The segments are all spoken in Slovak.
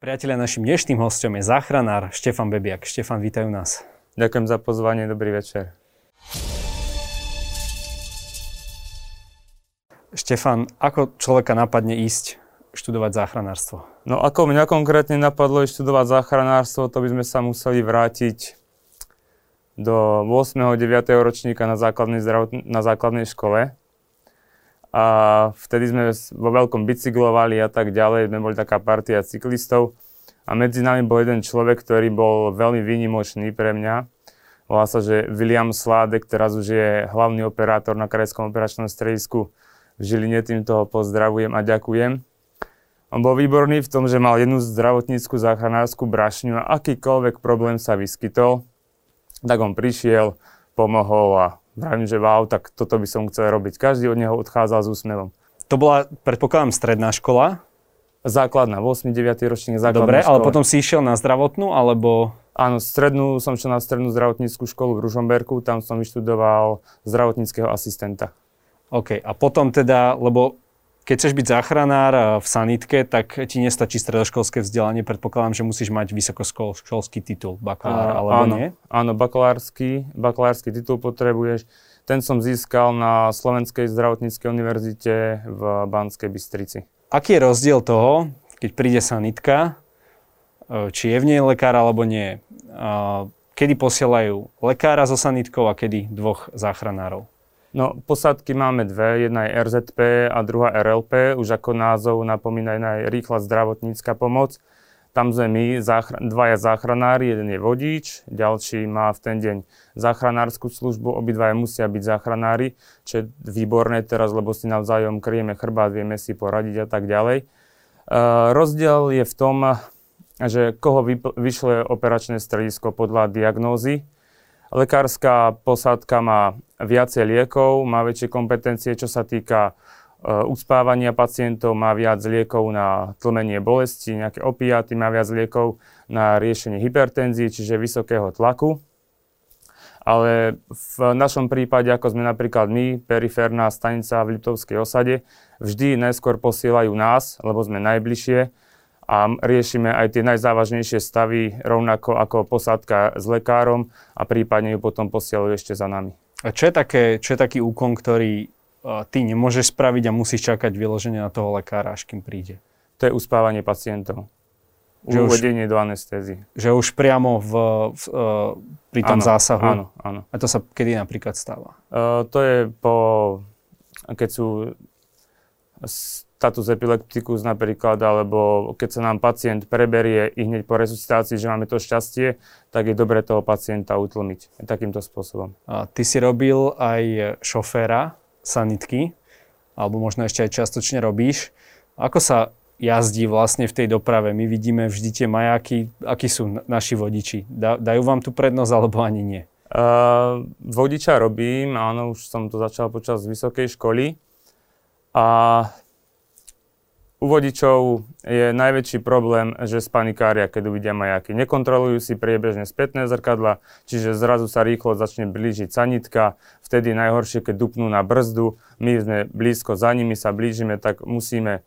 Priatelia, našim dnešným hostom je záchranár Štefan Bebiak. Štefan, vítajú nás. Ďakujem za pozvanie, dobrý večer. Štefan, ako človeka napadne ísť študovať záchranárstvo? No ako mňa konkrétne napadlo ísť študovať záchranárstvo, to by sme sa museli vrátiť do 8. 9. ročníka na základnej, zdravotn- na základnej škole. A vtedy sme vo veľkom bicyklovali a tak ďalej, sme boli taká partia cyklistov. A medzi nami bol jeden človek, ktorý bol veľmi výnimočný pre mňa. Volá sa, že William Sládek, teraz už je hlavný operátor na Krajskom operačnom stredisku v Žiline, týmto ho pozdravujem a ďakujem. On bol výborný v tom, že mal jednu zdravotníckú záchranárskú brašňu a akýkoľvek problém sa vyskytol, tak on prišiel, pomohol a vravím, že wow, tak toto by som chcel robiť. Každý od neho odchádzal s úsmevom. To bola, predpokladám, stredná škola? Základná, 8. 9. ročník základná Dobre, škola. ale potom si išiel na zdravotnú, alebo... Áno, strednú, som šiel na strednú zdravotníckú školu v Ružomberku, tam som vyštudoval zdravotníckého asistenta. OK, a potom teda, lebo keď chceš byť záchranár v sanitke, tak ti nestačí stredoškolské vzdelanie. Predpokladám, že musíš mať vysokoškolský titul, bakalár, alebo áno, nie? Áno, bakalársky, bakalársky titul potrebuješ. Ten som získal na Slovenskej zdravotníckej univerzite v Banskej Bystrici. Aký je rozdiel toho, keď príde sanitka, eh, či je v nej lekár alebo nie? Eh, Kedy posielajú lekára so sanitkou a kedy dvoch záchranárov? No, posádky máme dve, jedna je RZP a druhá RLP, už ako názov napomína je rýchla zdravotnícka pomoc. Tam sme my, záchra- dvaja záchranári, jeden je vodič, ďalší má v ten deň záchranárskú službu, obidvaja musia byť záchranári, čo je výborné teraz, lebo si navzájom kryjeme chrbát, vieme si poradiť a tak ďalej. Uh, rozdiel je v tom, že koho vypl- vyšle operačné stredisko podľa diagnózy. Lekárska posádka má viacej liekov, má väčšie kompetencie, čo sa týka uh, uspávania pacientov, má viac liekov na tlmenie bolesti, nejaké opiaty, má viac liekov na riešenie hypertenzie, čiže vysokého tlaku. Ale v našom prípade, ako sme napríklad my, periférna stanica v Liptovskej osade, vždy najskôr posielajú nás, lebo sme najbližšie a riešime aj tie najzávažnejšie stavy rovnako ako posádka s lekárom a prípadne ju potom posielajú ešte za nami. A čo je, také, čo je taký úkon, ktorý uh, ty nemôžeš spraviť a musíš čakať vyloženie na toho lekára, až kým príde? To je uspávanie pacientov. Že už- Uvedenie do anestézy. Že už priamo v, v, uh, pri tom Áno, zásahu? Áno, áno. A to sa kedy napríklad stáva? Uh, to je po, keď sú status epilepticus napríklad, alebo keď sa nám pacient preberie i hneď po resuscitácii, že máme to šťastie, tak je dobre toho pacienta utlmiť takýmto spôsobom. A ty si robil aj šoféra sanitky, alebo možno ešte aj čiastočne robíš. Ako sa jazdí vlastne v tej doprave? My vidíme vždy tie majáky, akí sú naši vodiči. Da, dajú vám tu prednosť, alebo ani nie? Uh, vodiča robím, áno, už som to začal počas vysokej školy. A u vodičov je najväčší problém, že spanikária, keď uvidia majaky. Nekontrolujú si priebežne spätné zrkadla, čiže zrazu sa rýchlo začne blížiť sanitka. Vtedy najhoršie, keď dupnú na brzdu. My sme blízko za nimi, sa blížime, tak musíme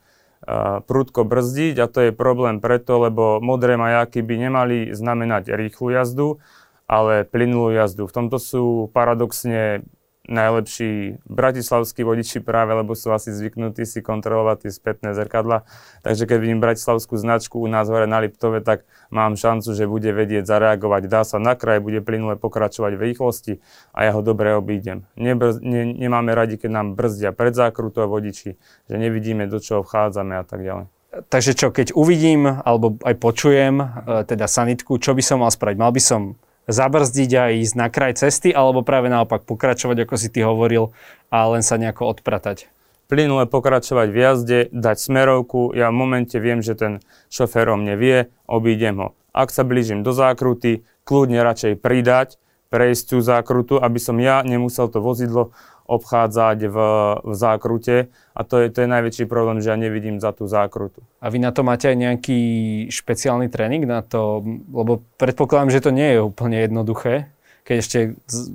prudko brzdiť a to je problém preto, lebo modré majáky by nemali znamenať rýchlu jazdu, ale plynulú jazdu. V tomto sú paradoxne najlepší bratislavskí vodiči práve, lebo sú asi zvyknutí si kontrolovať tie spätné zrkadla. Takže keď vidím bratislavskú značku u nás hore na Liptove, tak mám šancu, že bude vedieť zareagovať. Dá sa na kraj, bude plynule pokračovať v rýchlosti a ja ho dobre obídem. Nebrz, ne, nemáme radi, keď nám brzdia pred zákrutou vodiči, že nevidíme, do čoho vchádzame a tak ďalej. Takže čo, keď uvidím, alebo aj počujem, e, teda sanitku, čo by som mal spraviť? Mal by som zabrzdiť a ísť na kraj cesty, alebo práve naopak pokračovať, ako si ty hovoril, a len sa nejako odpratať? plynule pokračovať v jazde, dať smerovku, ja v momente viem, že ten šofér o mne vie, obídem ho. Ak sa blížim do zákruty, kľudne radšej pridať, prejsť tú zákrutu, aby som ja nemusel to vozidlo obchádzať v, v zákrute a to je, to je najväčší problém, že ja nevidím za tú zákrutu. A vy na to máte aj nejaký špeciálny tréning na to, lebo predpokladám, že to nie je úplne jednoduché, keď ešte,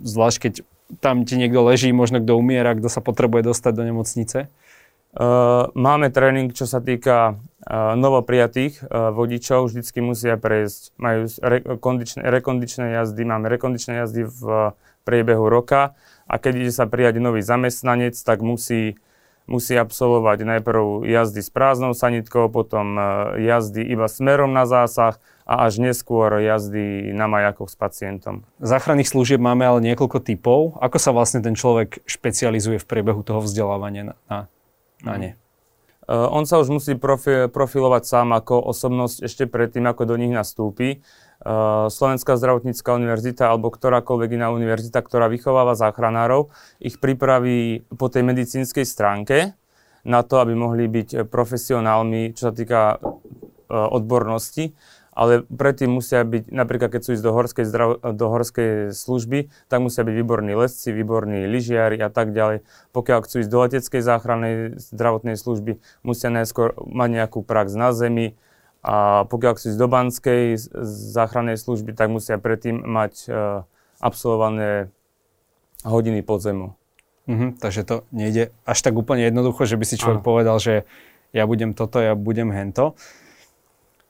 zvlášť keď tam ti niekto leží, možno kto umiera, kto sa potrebuje dostať do nemocnice. Uh, máme tréning, čo sa týka novoprijatých vodičov. Vždycky musia prejsť, majú rekondičné, rekondičné jazdy, máme rekondičné jazdy v priebehu roka a keď ide sa prijať nový zamestnanec, tak musí musí absolvovať najprv jazdy s prázdnou sanitkou, potom e, jazdy iba smerom na zásah a až neskôr jazdy na majakoch s pacientom. Záchranných služieb máme ale niekoľko typov. Ako sa vlastne ten človek špecializuje v priebehu toho vzdelávania na, na, na ne? Uh, on sa už musí profi- profilovať sám ako osobnosť ešte predtým, ako do nich nastúpi. Slovenská zdravotnícká univerzita alebo ktorákoľvek iná univerzita, ktorá vychováva záchranárov, ich pripraví po tej medicínskej stránke na to, aby mohli byť profesionálmi, čo sa týka odbornosti ale predtým musia byť, napríklad keď sú ísť do horskej, zdrav, do horskej služby, tak musia byť výborní lesci, výborní lyžiari a tak ďalej. Pokiaľ chcú ísť do leteckej záchrannej zdravotnej služby, musia najskôr mať nejakú prax na zemi, a pokiaľ chcú ísť do banskej záchrannej služby, tak musia predtým mať uh, absolvované hodiny pod zemu. Mhm, takže to nejde až tak úplne jednoducho, že by si človek Aha. povedal, že ja budem toto, ja budem hento.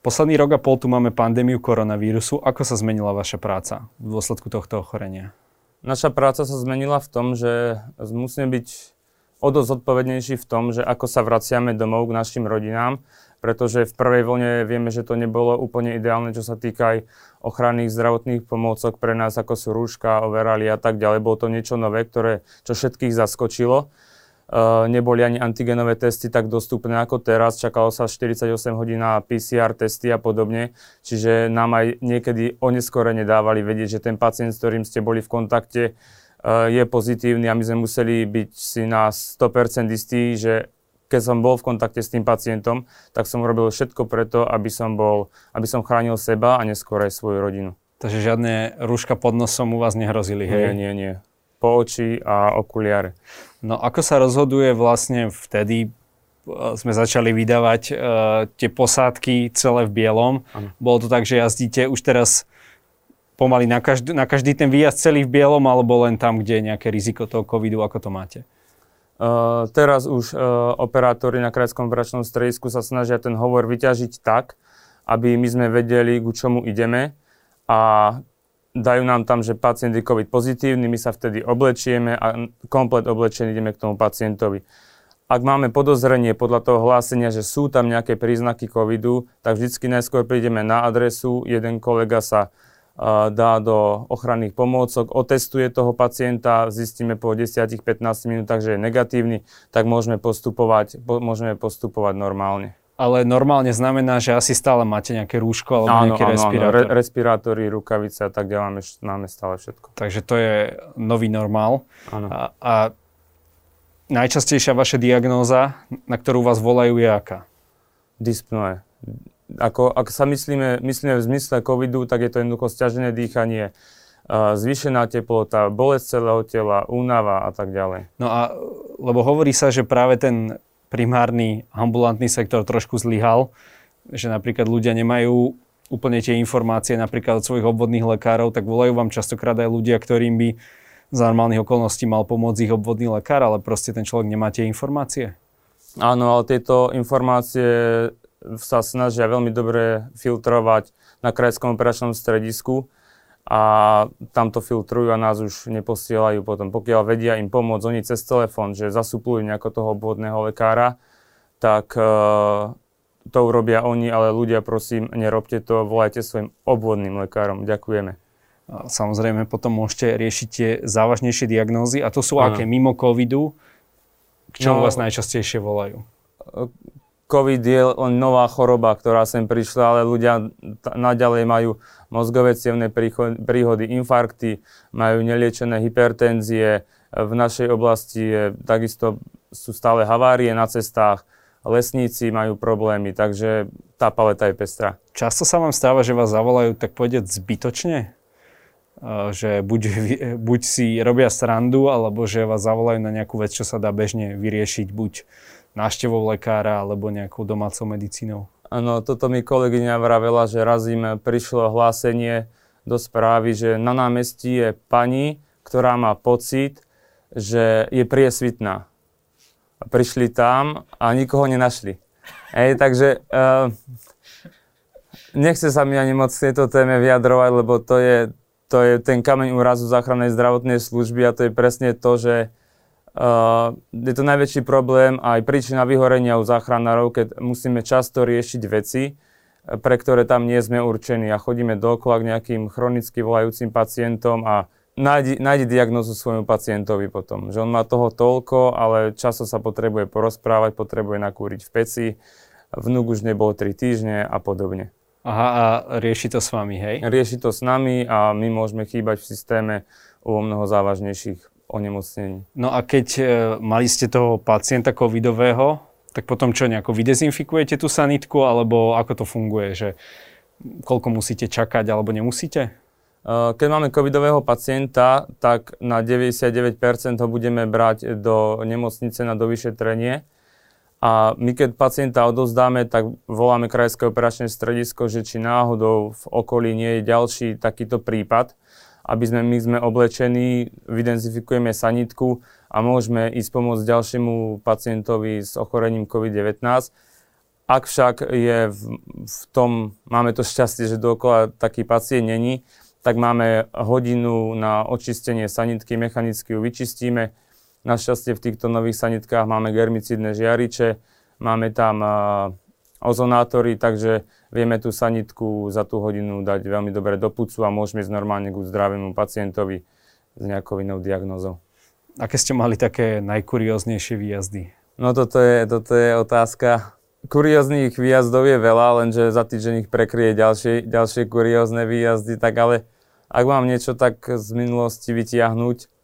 Posledný rok a pol tu máme pandémiu koronavírusu. Ako sa zmenila vaša práca v dôsledku tohto ochorenia? Naša práca sa zmenila v tom, že musíme byť o dosť zodpovednejší v tom, že ako sa vraciame domov k našim rodinám, pretože v prvej vlne vieme, že to nebolo úplne ideálne, čo sa týka aj ochranných zdravotných pomôcok pre nás, ako sú rúška, overali a tak ďalej. Bolo to niečo nové, ktoré, čo všetkých zaskočilo. Uh, neboli ani antigenové testy tak dostupné ako teraz, čakalo sa 48 hodín na PCR testy a podobne, čiže nám aj niekedy oneskore nedávali vedieť, že ten pacient, s ktorým ste boli v kontakte, uh, je pozitívny a my sme museli byť si na 100% istí, že keď som bol v kontakte s tým pacientom, tak som urobil všetko preto, aby som, bol, aby som chránil seba a neskôr aj svoju rodinu. Takže žiadne rúška pod nosom u vás nehrozili, hej? Nie, nie, nie. Po oči a okuliare. No ako sa rozhoduje vlastne vtedy, e, sme začali vydávať uh, tie posádky celé v bielom. Ano. Bolo to tak, že jazdíte už teraz pomaly na každý, na každý ten výjazd celý v bielom, alebo len tam, kde je nejaké riziko toho covidu, ako to máte? Uh, teraz už uh, operátori na krajskom operačnom stredisku sa snažia ten hovor vyťažiť tak, aby my sme vedeli, ku čomu ideme a dajú nám tam, že pacient je COVID pozitívny, my sa vtedy oblečieme a komplet oblečení ideme k tomu pacientovi. Ak máme podozrenie podľa toho hlásenia, že sú tam nejaké príznaky covidu, tak vždycky najskôr prídeme na adresu, jeden kolega sa dá do ochranných pomôcok, otestuje toho pacienta, zistíme po 10-15 minútach, že je negatívny, tak môžeme postupovať, po, môžeme postupovať normálne. Ale normálne znamená, že asi stále máte nejaké rúško alebo áno, nejaký áno, respirátor. Áno, re, respirátory, rukavice a tak ďalej, máme, máme stále všetko. Takže to je nový normál. Áno. A, a najčastejšia vaša diagnóza, na ktorú vás volajú, je aká? Dyspnoe ako, ak sa myslíme, myslíme v zmysle covidu, tak je to jednoducho stiažené dýchanie, zvýšená teplota, bolesť celého tela, únava a tak ďalej. No a lebo hovorí sa, že práve ten primárny ambulantný sektor trošku zlyhal, že napríklad ľudia nemajú úplne tie informácie napríklad od svojich obvodných lekárov, tak volajú vám častokrát aj ľudia, ktorým by za normálnych okolností mal pomôcť ich obvodný lekár, ale proste ten človek nemá tie informácie. Áno, ale tieto informácie sa snažia veľmi dobre filtrovať na krajskom operačnom stredisku a tam to filtrujú a nás už neposielajú potom. Pokiaľ vedia im pomôcť oni cez telefón, že zasuplujú nejako toho obvodného lekára, tak uh, to urobia oni, ale ľudia prosím, nerobte to, volajte svojim obvodným lekárom. Ďakujeme. Samozrejme, potom môžete riešiť tie závažnejšie diagnózy a to sú ano. aké mimo covidu, k čomu no, vás najčastejšie volajú? COVID je len nová choroba, ktorá sem prišla, ale ľudia t- naďalej majú mozgové cievne príhody, infarkty, majú neliečené hypertenzie. V našej oblasti je, takisto sú stále havárie na cestách, lesníci majú problémy, takže tá paleta je pestrá. Často sa vám stáva, že vás zavolajú tak povedať zbytočne? že buď, buď si robia srandu, alebo že vás zavolajú na nejakú vec, čo sa dá bežne vyriešiť, buď návštevou lekára alebo nejakou domácou medicínou? Áno, toto mi kolegyňa vravela, že raz im prišlo hlásenie do správy, že na námestí je pani, ktorá má pocit, že je priesvitná. Prišli tam a nikoho nenašli. Hej, takže uh, nechce sa mi ani moc tejto téme vyjadrovať, lebo to je, to je ten kameň úrazu záchrannej zdravotnej služby a to je presne to, že je to najväčší problém aj príčina vyhorenia u záchranárov, keď musíme často riešiť veci, pre ktoré tam nie sme určení a chodíme dokola k nejakým chronicky volajúcim pacientom a nájdi, nájdi diagnozu svojmu pacientovi potom. Že on má toho toľko, ale často sa potrebuje porozprávať, potrebuje nakúriť v peci, vnúk už nebol 3 týždne a podobne. Aha, a rieši to s vami, hej? Rieši to s nami a my môžeme chýbať v systéme u mnoho závažnejších onemocnení. No a keď e, mali ste toho pacienta covidového, tak potom čo, nejako vydezinfikujete tú sanitku, alebo ako to funguje, že koľko musíte čakať, alebo nemusíte? E, keď máme covidového pacienta, tak na 99% ho budeme brať do nemocnice na dovyšetrenie a my keď pacienta odozdáme, tak voláme krajské operačné stredisko, že či náhodou v okolí nie je ďalší takýto prípad, aby sme my sme oblečení, vydenzifikujeme sanitku a môžeme ísť pomôcť ďalšiemu pacientovi s ochorením COVID-19. Ak však je v, v tom, máme to šťastie, že dookola taký pacient není, tak máme hodinu na očistenie sanitky, mechanicky ju vyčistíme, Našťastie v týchto nových sanitkách máme germicidné žiariče, máme tam ozonátory, takže vieme tú sanitku za tú hodinu dať veľmi dobre do pucu a môžeme ísť normálne k zdravému pacientovi s nejakou inou diagnozou. Aké ste mali také najkurióznejšie výjazdy? No toto je, toto je otázka. Kurióznych výjazdov je veľa, lenže za týždeň ich prekryje ďalšie, ďalšie kuriózne výjazdy, tak ale ak mám niečo tak z minulosti vytiahnuť,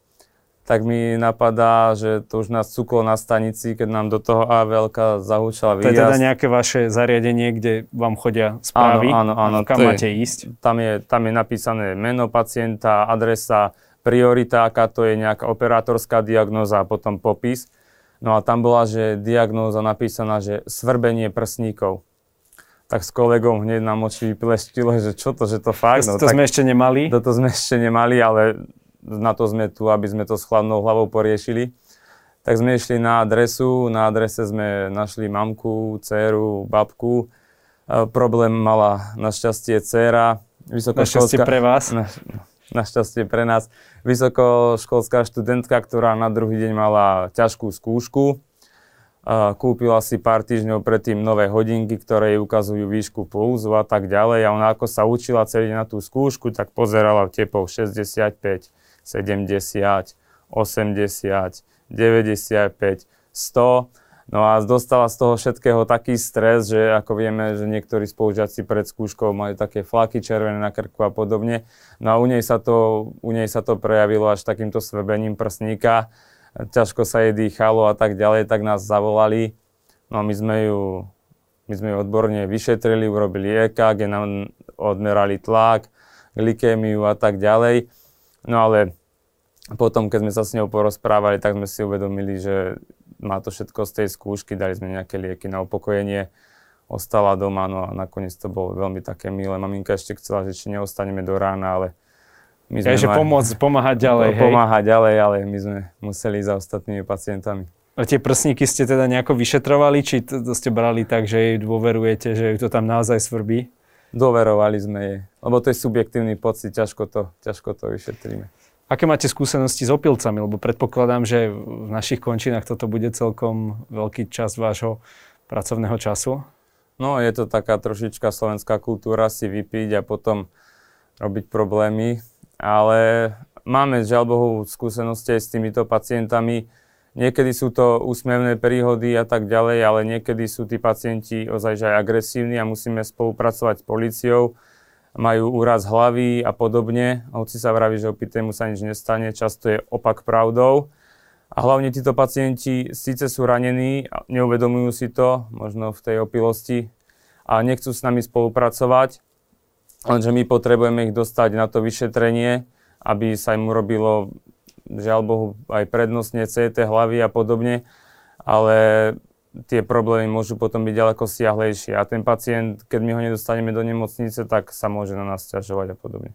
tak mi napadá, že to už nás cuklo na stanici, keď nám do toho AVL zahúčala výjazd. To je teda nejaké vaše zariadenie, kde vám chodia správy, áno, áno, áno, kam máte je, ísť? Tam je, tam je napísané meno pacienta, adresa, priorita, aká to je nejaká operátorská diagnóza a potom popis. No a tam bola, že diagnóza napísaná, že svrbenie prsníkov. Tak s kolegom hneď nám oči vypleštilo, že čo to, že to fakt. To, no, to sme ešte nemali? To sme ešte nemali, ale na to sme tu, aby sme to s chladnou hlavou poriešili. Tak sme išli na adresu, na adrese sme našli mamku, dceru, babku. E, problém mala našťastie dcera. Našťastie pre vás? Na, našťastie pre nás. Vysokoškolská študentka, ktorá na druhý deň mala ťažkú skúšku. Uh, kúpila si pár týždňov predtým nové hodinky, ktoré jej ukazujú výšku pulzu a tak ďalej. A ona ako sa učila celý na tú skúšku, tak pozerala tepov 65 70, 80, 95, 100. No a dostala z toho všetkého taký stres, že ako vieme, že niektorí spolužiaci pred skúškou majú také flaky červené na krku a podobne. No a u nej sa to, u nej sa to prejavilo až takýmto svebením prsníka. Ťažko sa jej dýchalo a tak ďalej, tak nás zavolali. No a my sme ju, my sme ju odborne vyšetrili, urobili EKG, nám odmerali tlak, glykémiu a tak ďalej. No ale potom, keď sme sa s ňou porozprávali, tak sme si uvedomili, že má to všetko z tej skúšky, dali sme nejaké lieky na upokojenie, ostala doma, no a nakoniec to bolo veľmi také milé. Maminka ešte chcela, že či neostaneme do rána, ale my sme... Ja, že pomôcť, pomáhať ďalej, hej? Pomáhať ďalej, ale my sme museli za ostatnými pacientami. A tie prsníky ste teda nejako vyšetrovali, či to, to ste brali tak, že jej dôverujete, že ju to tam naozaj svrbí? Dôverovali sme jej, lebo to je subjektívny pocit, ťažko to, ťažko to vyšetríme. Aké máte skúsenosti s opilcami? Lebo predpokladám, že v našich končinách toto bude celkom veľký čas vášho pracovného času. No, je to taká trošička slovenská kultúra si vypiť a potom robiť problémy, ale máme žiaľ Bohu skúsenosti aj s týmito pacientami. Niekedy sú to úsmevné príhody a tak ďalej, ale niekedy sú tí pacienti ozaj aj agresívni a musíme spolupracovať s policiou majú úraz hlavy a podobne. Hoci sa vraví, že opitému sa nič nestane, často je opak pravdou. A hlavne títo pacienti síce sú ranení, neuvedomujú si to, možno v tej opilosti, a nechcú s nami spolupracovať, lenže my potrebujeme ich dostať na to vyšetrenie, aby sa im urobilo, žiaľ Bohu, aj prednostne CT hlavy a podobne, ale tie problémy môžu potom byť ďaleko siahlejšie. A ten pacient, keď my ho nedostaneme do nemocnice, tak sa môže na nás ťažovať a podobne.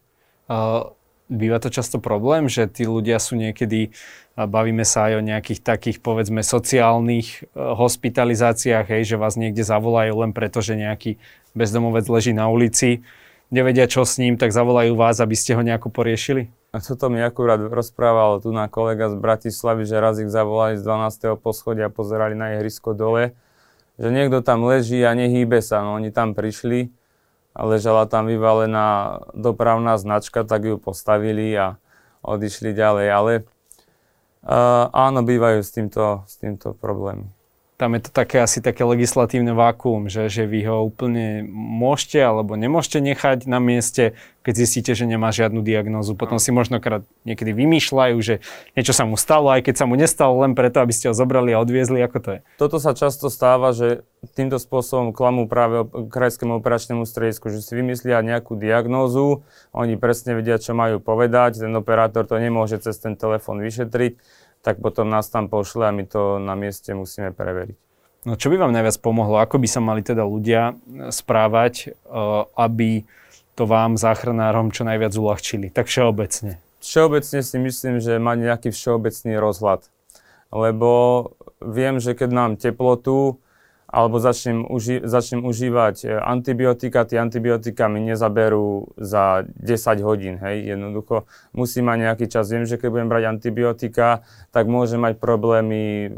Uh, býva to často problém, že tí ľudia sú niekedy, bavíme sa aj o nejakých takých povedzme sociálnych e, hospitalizáciách, hej, že vás niekde zavolajú len preto, že nejaký bezdomovec leží na ulici, nevedia čo s ním, tak zavolajú vás, aby ste ho nejako poriešili? A toto mi akurát rozprával tu na kolega z Bratislavy, že raz ich zavolali z 12. poschodia a pozerali na ihrisko dole, že niekto tam leží a nehýbe sa. No oni tam prišli, a ležala tam vyvalená dopravná značka, tak ju postavili a odišli ďalej. Ale uh, áno, bývajú s týmto, s týmto problémy tam je to také asi také legislatívne vákuum, že, že vy ho úplne môžete alebo nemôžete nechať na mieste, keď zistíte, že nemá žiadnu diagnózu. Potom si možnokrát niekedy vymýšľajú, že niečo sa mu stalo, aj keď sa mu nestalo len preto, aby ste ho zobrali a odviezli, ako to je. Toto sa často stáva, že týmto spôsobom klamú práve krajskému operačnému stredisku, že si vymyslia nejakú diagnózu, oni presne vedia, čo majú povedať, ten operátor to nemôže cez ten telefón vyšetriť tak potom nás tam pošle a my to na mieste musíme preveriť. No čo by vám najviac pomohlo? Ako by sa mali teda ľudia správať, e, aby to vám, záchranárom, čo najviac uľahčili? Tak všeobecne. Všeobecne si myslím, že mať nejaký všeobecný rozhľad. Lebo viem, že keď mám teplotu, alebo začnem, uži- začnem užívať e, antibiotika, tie antibiotika mi nezaberú za 10 hodín, hej, jednoducho musím mať nejaký čas. Viem, že keď budem brať antibiotika, tak môžem mať problémy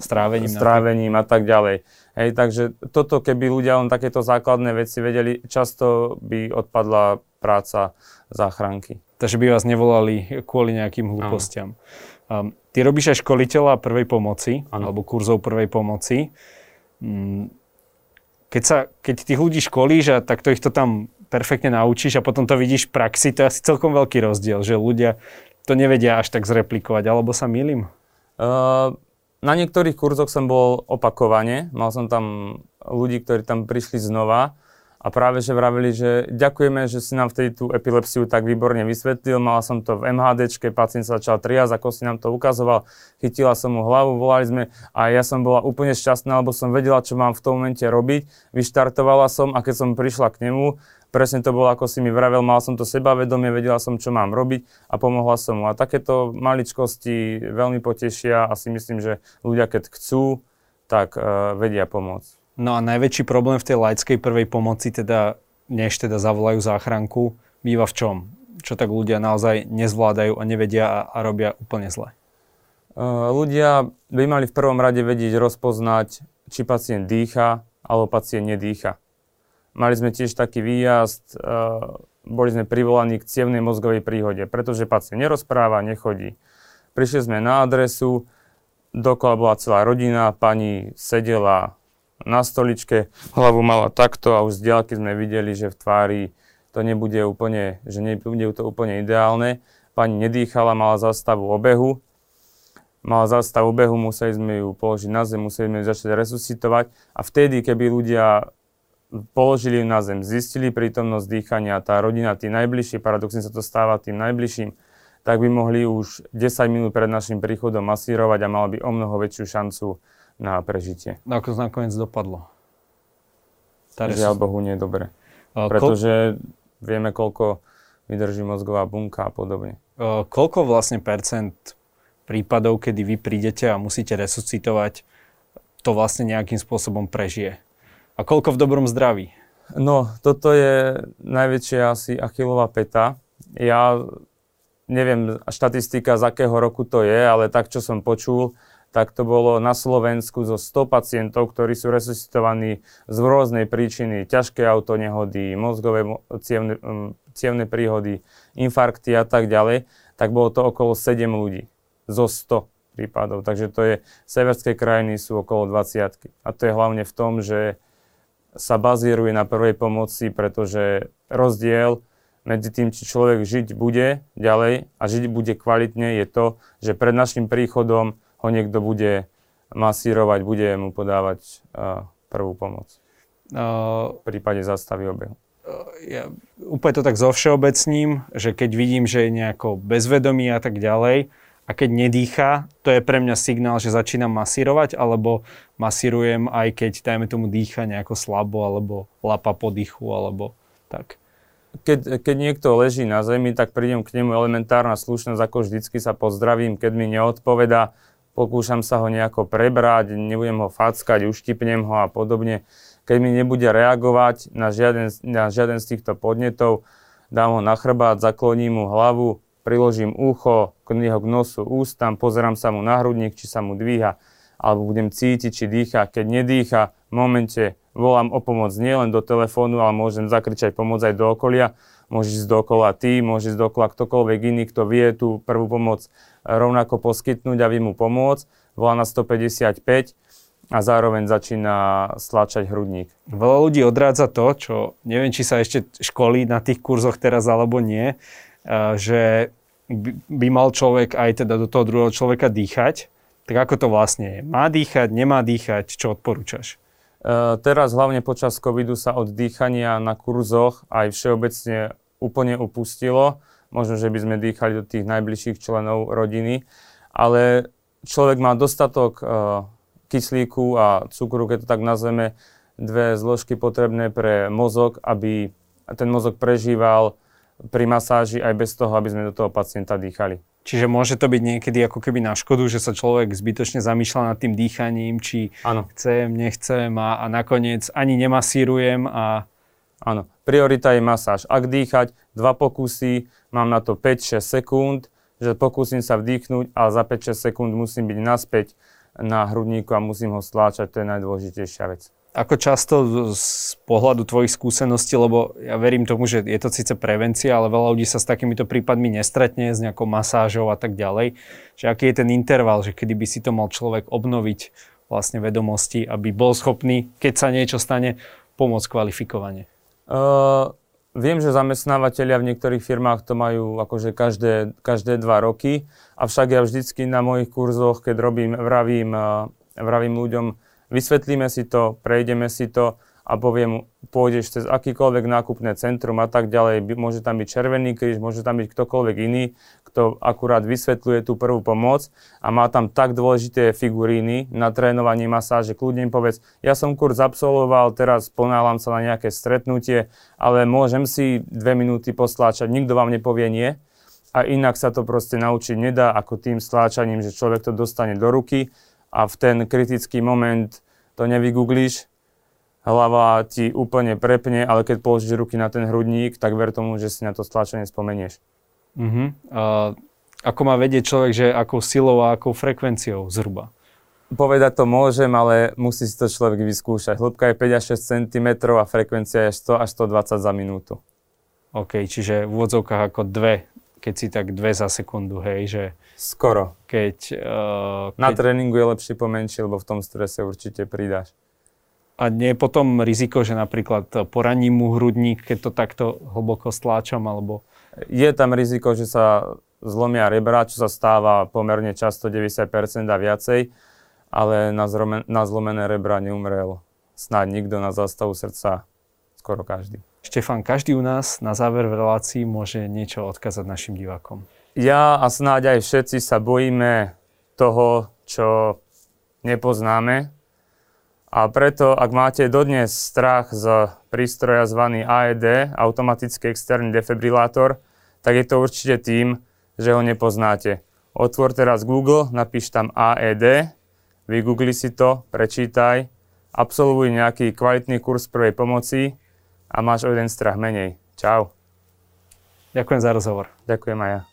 s trávením, s trávením a tak ďalej. Hej, takže toto, keby ľudia len takéto základné veci vedeli, často by odpadla práca záchranky. Takže by vás nevolali kvôli nejakým hlúpostiam. Um, ty robíš aj školiteľa prvej pomoci, ano. alebo kurzov prvej pomoci. Mm, keď, sa, keď tých ľudí školíš a takto ich to tam perfektne naučíš a potom to vidíš v praxi, to je asi celkom veľký rozdiel, že ľudia to nevedia až tak zreplikovať, alebo sa milím? Uh, na niektorých kurzoch som bol opakovane, mal som tam ľudí, ktorí tam prišli znova a práve že vravili, že ďakujeme, že si nám vtedy tú epilepsiu tak výborne vysvetlil. Mala som to v MHDčke, pacient sa začal triasť, ako si nám to ukazoval. Chytila som mu hlavu, volali sme a ja som bola úplne šťastná, lebo som vedela, čo mám v tom momente robiť. Vyštartovala som a keď som prišla k nemu, presne to bolo, ako si mi vravel, mal som to sebavedomie, vedela som, čo mám robiť a pomohla som mu. A takéto maličkosti veľmi potešia a si myslím, že ľudia, keď chcú, tak uh, vedia pomôcť. No a najväčší problém v tej laickej prvej pomoci, teda než teda zavolajú záchranku, býva v čom? Čo tak ľudia naozaj nezvládajú a nevedia a, a robia úplne zle? Ľudia by mali v prvom rade vedieť rozpoznať, či pacient dýcha alebo pacient nedýcha. Mali sme tiež taký výjazd, boli sme privolaní k cievnej mozgovej príhode, pretože pacient nerozpráva, nechodí. Prišli sme na adresu, dokola bola celá rodina, pani sedela na stoličke, hlavu mala takto a už z diaľky sme videli, že v tvári to nebude úplne, že nebude to úplne ideálne. Pani nedýchala, mala zastavu obehu. Mala zastavu obehu, museli sme ju položiť na zem, museli sme ju začať resuscitovať. A vtedy, keby ľudia položili ju na zem, zistili prítomnosť dýchania, tá rodina, tí najbližší, paradoxne sa to stáva tým najbližším, tak by mohli už 10 minút pred našim príchodom masírovať a mal by o mnoho väčšiu šancu na prežitie. No ako to nakoniec dopadlo? Žiaľ Bohu nie je dobre. Uh, Pretože kol... vieme, koľko vydrží mozgová bunka a podobne. Uh, koľko vlastne percent prípadov, kedy vy prídete a musíte resuscitovať, to vlastne nejakým spôsobom prežije? A koľko v dobrom zdraví? No, toto je najväčšia asi achilová peta. Ja neviem štatistika, z akého roku to je, ale tak, čo som počul, tak to bolo na Slovensku zo 100 pacientov, ktorí sú resuscitovaní z rôznej príčiny, ťažké autonehody, mozgové cievne, cievne príhody, infarkty a tak ďalej, tak bolo to okolo 7 ľudí zo 100 prípadov. Takže to je, severské krajiny sú okolo 20. A to je hlavne v tom, že sa bazíruje na prvej pomoci, pretože rozdiel medzi tým, či človek žiť bude ďalej a žiť bude kvalitne, je to, že pred našim príchodom ho niekto bude masírovať, bude mu podávať uh, prvú pomoc. Uh, v prípade zastavy obehu. Uh, ja úplne to tak zo všeobecním, že keď vidím, že je nejako bezvedomý a tak ďalej, a keď nedýcha, to je pre mňa signál, že začínam masírovať, alebo masírujem aj keď, dajme tomu, dýcha nejako slabo, alebo lapa po dýchu, alebo tak. keď, keď niekto leží na zemi, tak prídem k nemu elementárna slušnosť, ako vždycky sa pozdravím, keď mi neodpoveda, pokúšam sa ho nejako prebrať, nebudem ho fackať, uštipnem ho a podobne. Keď mi nebude reagovať na žiaden, na žiaden z týchto podnetov, dám ho na chrbát, zakloním mu hlavu, priložím ucho k jeho k nosu, ústam, pozerám sa mu na hrudník, či sa mu dvíha, alebo budem cítiť, či dýcha. Keď nedýcha, v momente volám o pomoc nielen do telefónu, ale môžem zakričať pomoc aj do okolia. Môžeš ísť dokola ty, môžeš ísť dokola ktokoľvek iný, kto vie tú prvú pomoc rovnako poskytnúť a vie mu pomôcť. Volá na 155 a zároveň začína stlačať hrudník. Veľa ľudí odrádza to, čo neviem, či sa ešte školí na tých kurzoch teraz alebo nie, že by mal človek aj teda do toho druhého človeka dýchať. Tak ako to vlastne je? Má dýchať, nemá dýchať? Čo odporúčaš? E, teraz hlavne počas covidu sa od dýchania na kurzoch aj všeobecne úplne upustilo. Možno, že by sme dýchali do tých najbližších členov rodiny, ale človek má dostatok e, kyslíku a cukru, keď to tak nazveme, dve zložky potrebné pre mozog, aby ten mozog prežíval pri masáži aj bez toho, aby sme do toho pacienta dýchali. Čiže môže to byť niekedy ako keby na škodu, že sa človek zbytočne zamýšľa nad tým dýchaním, či ano. chcem, nechcem a, a nakoniec ani nemasírujem a... Áno, priorita je masáž. Ak dýchať, dva pokusy, mám na to 5-6 sekúnd, že pokúsim sa vdýchnuť, ale za 5-6 sekúnd musím byť naspäť na hrudníku a musím ho stláčať, to je najdôležitejšia vec ako často z pohľadu tvojich skúseností, lebo ja verím tomu, že je to síce prevencia, ale veľa ľudí sa s takýmito prípadmi nestretne, s nejakou masážou a tak ďalej. Čiže aký je ten interval, že kedy by si to mal človek obnoviť vlastne vedomosti, aby bol schopný, keď sa niečo stane, pomôcť kvalifikovane? Uh, viem, že zamestnávateľia v niektorých firmách to majú akože každé, každé dva roky, avšak ja vždycky na mojich kurzoch, keď robím, vravím, uh, vravím ľuďom, vysvetlíme si to, prejdeme si to a poviem, pôjdeš cez akýkoľvek nákupné centrum a tak ďalej, môže tam byť Červený kríž, môže tam byť ktokoľvek iný, kto akurát vysvetľuje tú prvú pomoc a má tam tak dôležité figuríny na trénovanie masáže. Kľudne povedz, ja som kurz absolvoval, teraz ponáhľam sa na nejaké stretnutie, ale môžem si dve minúty postláčať, nikto vám nepovie nie. A inak sa to proste naučiť nedá ako tým stláčaním, že človek to dostane do ruky a v ten kritický moment to nevygooglíš, hlava ti úplne prepne, ale keď položíš ruky na ten hrudník, tak ver tomu, že si na to stlačenie spomenieš. Uh-huh. A ako má vedieť človek, že akou silou a akou frekvenciou zhruba? Povedať to môžem, ale musí si to človek vyskúšať. Hĺbka je 5 až 6 cm a frekvencia je 100 až 120 za minútu. OK, čiže v úvodzovkách ako dve keď si tak dve za sekundu, hej, že... Skoro. Keď, uh, keď... Na tréningu je lepšie pomenšie, lebo v tom strese určite pridáš. A nie je potom riziko, že napríklad poraním mu hrudník, keď to takto hlboko stláčam, alebo... Je tam riziko, že sa zlomia rebra, čo sa stáva pomerne často 90% a viacej, ale na, zromen- na zlomené rebra neumrel snáď nikto na zastavu srdca, skoro každý. Štefan, každý u nás na záver v relácii môže niečo odkázať našim divákom. Ja a snáď aj všetci sa bojíme toho, čo nepoznáme. A preto, ak máte dodnes strach z prístroja zvaný AED, automatický externý defibrilátor, tak je to určite tým, že ho nepoznáte. Otvor teraz Google, napíš tam AED, vygoogli si to, prečítaj, absolvuj nejaký kvalitný kurz prvej pomoci a máš o jeden strach menej. Čau. Ďakujem za rozhovor. Ďakujem aj ja.